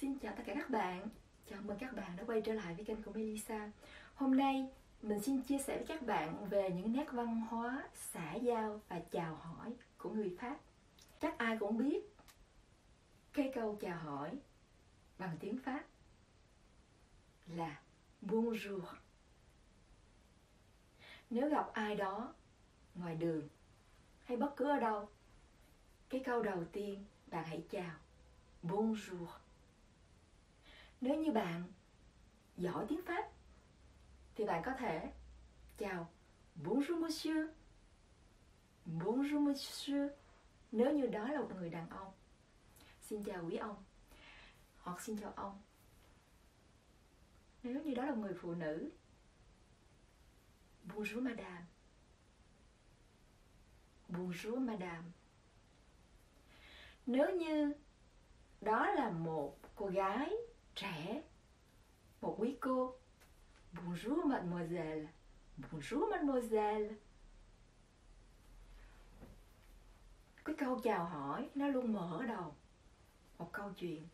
Xin chào tất cả các bạn. Chào mừng các bạn đã quay trở lại với kênh của Melissa. Hôm nay, mình xin chia sẻ với các bạn về những nét văn hóa xã giao và chào hỏi của người Pháp. Chắc ai cũng biết cái câu chào hỏi bằng tiếng Pháp là Bonjour. Nếu gặp ai đó ngoài đường hay bất cứ ở đâu, cái câu đầu tiên bạn hãy chào Bonjour nếu như bạn giỏi tiếng Pháp, thì bạn có thể chào, Bonjour, monsieur. Bonjour, monsieur. Nếu như đó là một người đàn ông. Xin chào quý ông. Hoặc xin chào ông. Nếu như đó là một người phụ nữ. Bonjour, madame. Bonjour, madame. Nếu như đó là một cô gái trẻ. Một quý cô. Bonjour, mademoiselle. Bonjour, mademoiselle. Cái câu chào hỏi, nó luôn mở đầu. Một câu chuyện.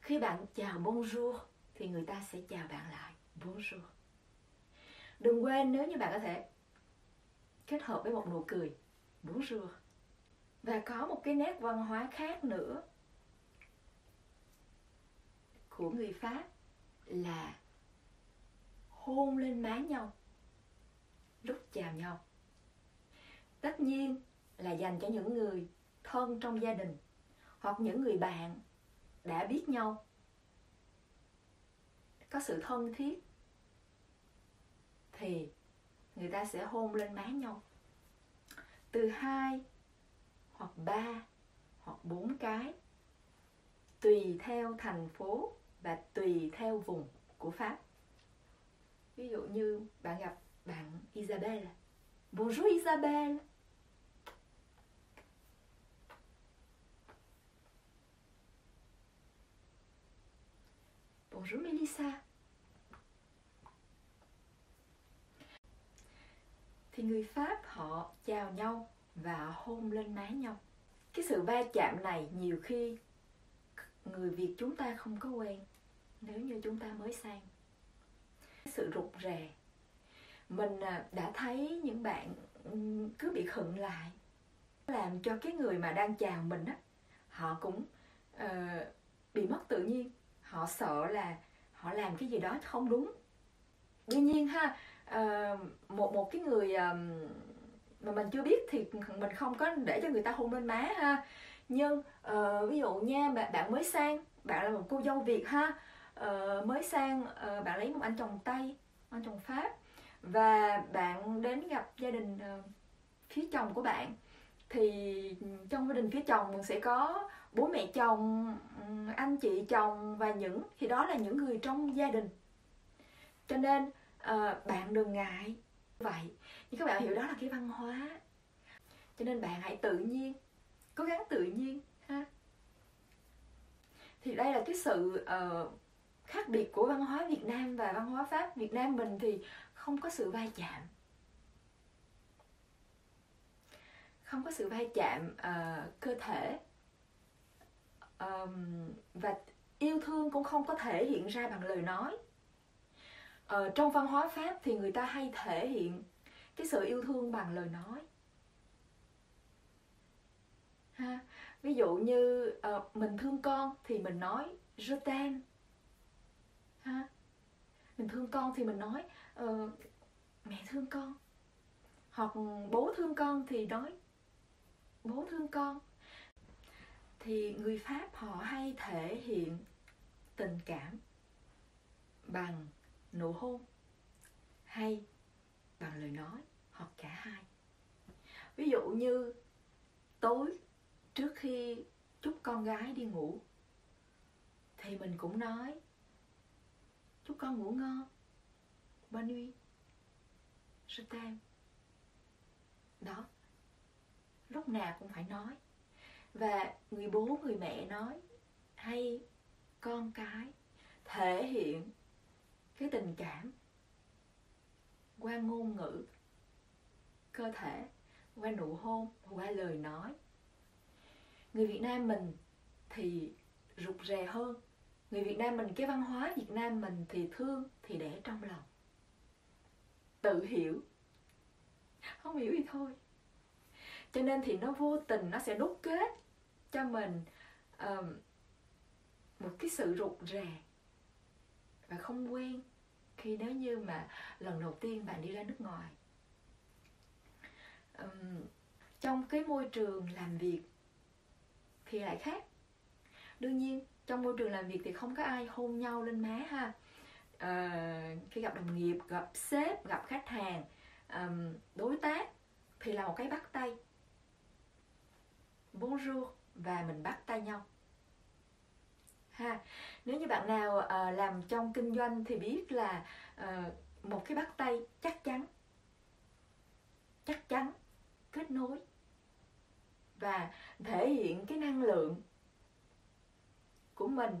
Khi bạn chào bonjour, thì người ta sẽ chào bạn lại. Bonjour. Đừng quên, nếu như bạn có thể kết hợp với một nụ cười. Bonjour. Và có một cái nét văn hóa khác nữa của người Pháp là hôn lên má nhau, lúc chào nhau. Tất nhiên là dành cho những người thân trong gia đình hoặc những người bạn đã biết nhau có sự thân thiết thì người ta sẽ hôn lên má nhau từ hai hoặc ba hoặc bốn cái, tùy theo thành phố và tùy theo vùng của Pháp. Ví dụ như bạn gặp bạn Isabelle. Bonjour Isabelle. Bonjour, Melissa. Thì người Pháp họ chào nhau và hôn lên má nhau. Cái sự va chạm này nhiều khi người Việt chúng ta không có quen nếu như chúng ta mới sang. Sự rụt rè. Mình à, đã thấy những bạn cứ bị khựng lại làm cho cái người mà đang chào mình á họ cũng uh, bị mất tự nhiên. Họ sợ là họ làm cái gì đó không đúng. Tuy nhiên ha uh, một một cái người uh, mà mình chưa biết thì mình không có để cho người ta hôn lên má ha nhưng uh, ví dụ nha bạn bạn mới sang bạn là một cô dâu việt ha. Uh, mới sang uh, bạn lấy một anh chồng tây anh chồng pháp. Và bạn đến gặp gia đình uh, phía chồng của bạn. Thì trong gia đình phía chồng sẽ có bố mẹ chồng anh chị chồng và những thì đó là những người trong gia đình. Cho nên uh, bạn đừng ngại vậy. Nhưng các bạn hiểu đó là cái văn hóa. Cho nên bạn hãy tự nhiên cố gắng tự nhiên ha. Thì đây là cái sự uh, khác biệt của văn hóa Việt Nam và văn hóa Pháp. Việt Nam mình thì không có sự va chạm. Không có sự va chạm uh, cơ thể. Um, và yêu thương cũng không có thể hiện ra bằng lời nói. Uh, trong văn hóa Pháp thì người ta hay thể hiện cái sự yêu thương bằng lời nói ha. Ví dụ như uh, mình thương con thì mình nói je t'aime. Ha. Mình thương con thì mình nói uh, mẹ thương con. Hoặc bố thương con thì nói bố thương con. Thì người pháp họ hay thể hiện tình cảm bằng nụ hôn hay bằng lời nói hoặc cả hai. Ví dụ như tối trước khi chúc con gái đi ngủ, thì mình cũng nói, chúc con ngủ ngon bonne nuit je t'aime đó, lúc nào cũng phải nói. Và người bố, người mẹ nói, hay con cái thể hiện cái tình cảm qua ngôn ngữ, cơ thể, qua nụ hôn, qua lời nói người Việt Nam mình thì rụt rè hơn. Người Việt Nam mình cái văn hóa Việt Nam mình thì thương thì để trong lòng. Tự hiểu. Không hiểu thì thôi. Cho nên thì nó vô tình nó sẽ đúc kết cho mình um, một cái sự rụt rè và không quen khi nếu như mà lần đầu tiên bạn đi ra nước ngoài. Um, trong cái môi trường làm việc thì lại khác. Đương nhiên trong môi trường làm việc thì không có ai hôn nhau lên má ha. À, khi gặp đồng nghiệp gặp sếp gặp khách hàng um, đối tác thì là một cái bắt tay. Bonjour và mình bắt tay nhau. Ha nếu như bạn nào uh, làm trong kinh doanh thì biết là uh, một cái bắt tay chắc chắn chắc chắn kết nối và thể hiện cái năng lượng của mình.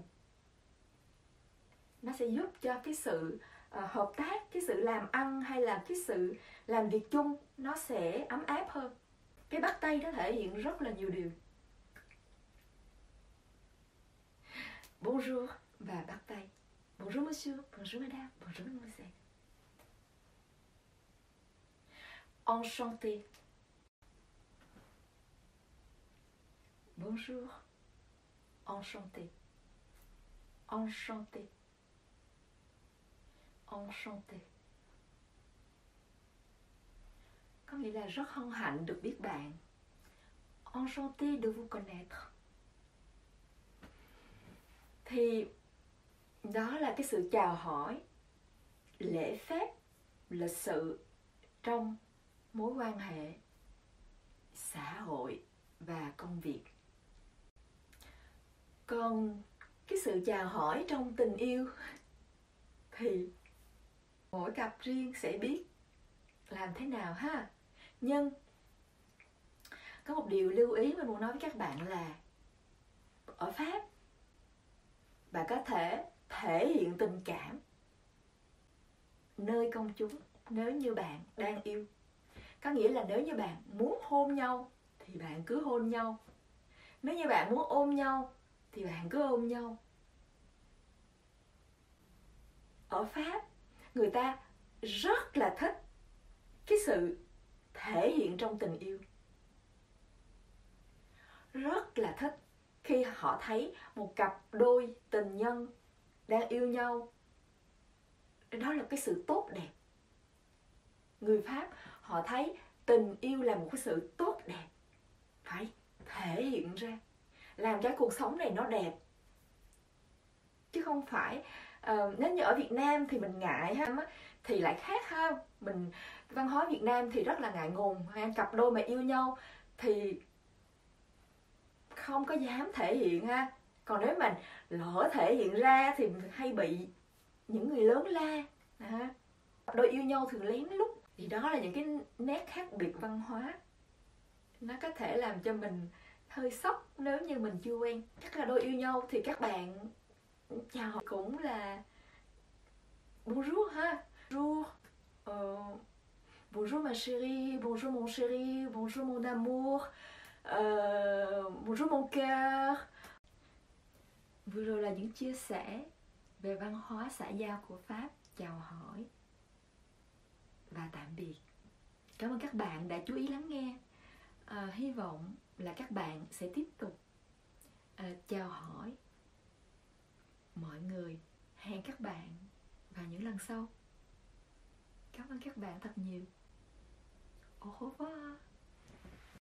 Nó sẽ giúp cho cái sự uh, hợp tác cái sự làm ăn hay là cái sự làm việc chung nó sẽ ấm áp hơn. Cái bắt tay nó thể hiện rất là nhiều điều. Bonjour và bắt tay. Bonjour monsieur bonjour madame bonjour mademoiselle. Enchanté. Bonjour. Enchanté. Enchanté. Enchanté. Có nghĩa là rất hân hạnh được biết bạn. Enchanté de vous connaître. Thì đó là cái sự chào hỏi, lễ phép lịch sự trong mối quan hệ xã hội và công việc còn cái sự chào hỏi trong tình yêu thì mỗi cặp riêng sẽ biết làm thế nào ha. Nhưng có một điều lưu ý mình muốn nói với các bạn là ở pháp, bạn có thể thể hiện tình cảm nơi công chúng, nếu như bạn đang yêu. Có nghĩa là nếu như bạn muốn hôn nhau thì bạn cứ hôn nhau. Nếu như bạn muốn ôm nhau thì bạn cứ ôm nhau. Ở pháp, người ta rất là thích cái sự thể hiện trong tình yêu. Rất là thích khi họ thấy một cặp đôi tình nhân đang yêu nhau. Đó là cái sự tốt đẹp. Người pháp, họ thấy tình yêu là một cái sự tốt đẹp. Phải thể hiện ra làm cho cuộc sống này nó đẹp. Chứ không phải uh, nếu như ở Việt Nam thì mình ngại ha thì lại khác ha. Mình văn hóa Việt Nam thì rất là ngại ngùng ha cặp đôi mà yêu nhau thì không có dám thể hiện ha. Còn nếu mình lỡ thể hiện ra thì hay bị những người lớn la ha. Đôi yêu nhau thường lén lút. Thì đó là những cái nét khác biệt văn hóa. Nó có thể làm cho mình hơi sốc nếu như mình chưa quen. Chắc là đôi yêu nhau thì các bạn chào cũng là bonjour ha. Bonjour uh, ờ, bonjour ma chérie bonjour mon chéri bonjour mon amour uh, bonjour mon cœur. Vừa rồi là những chia sẻ về văn hóa xã giao của pháp. Chào hỏi và tạm biệt. Cảm ơn các bạn đã chú ý lắng nghe à, hy vọng là các bạn sẽ tiếp tục à, chào hỏi mọi người. Hẹn các bạn vào những lần sau. Cảm ơn các bạn thật nhiều. Au revoir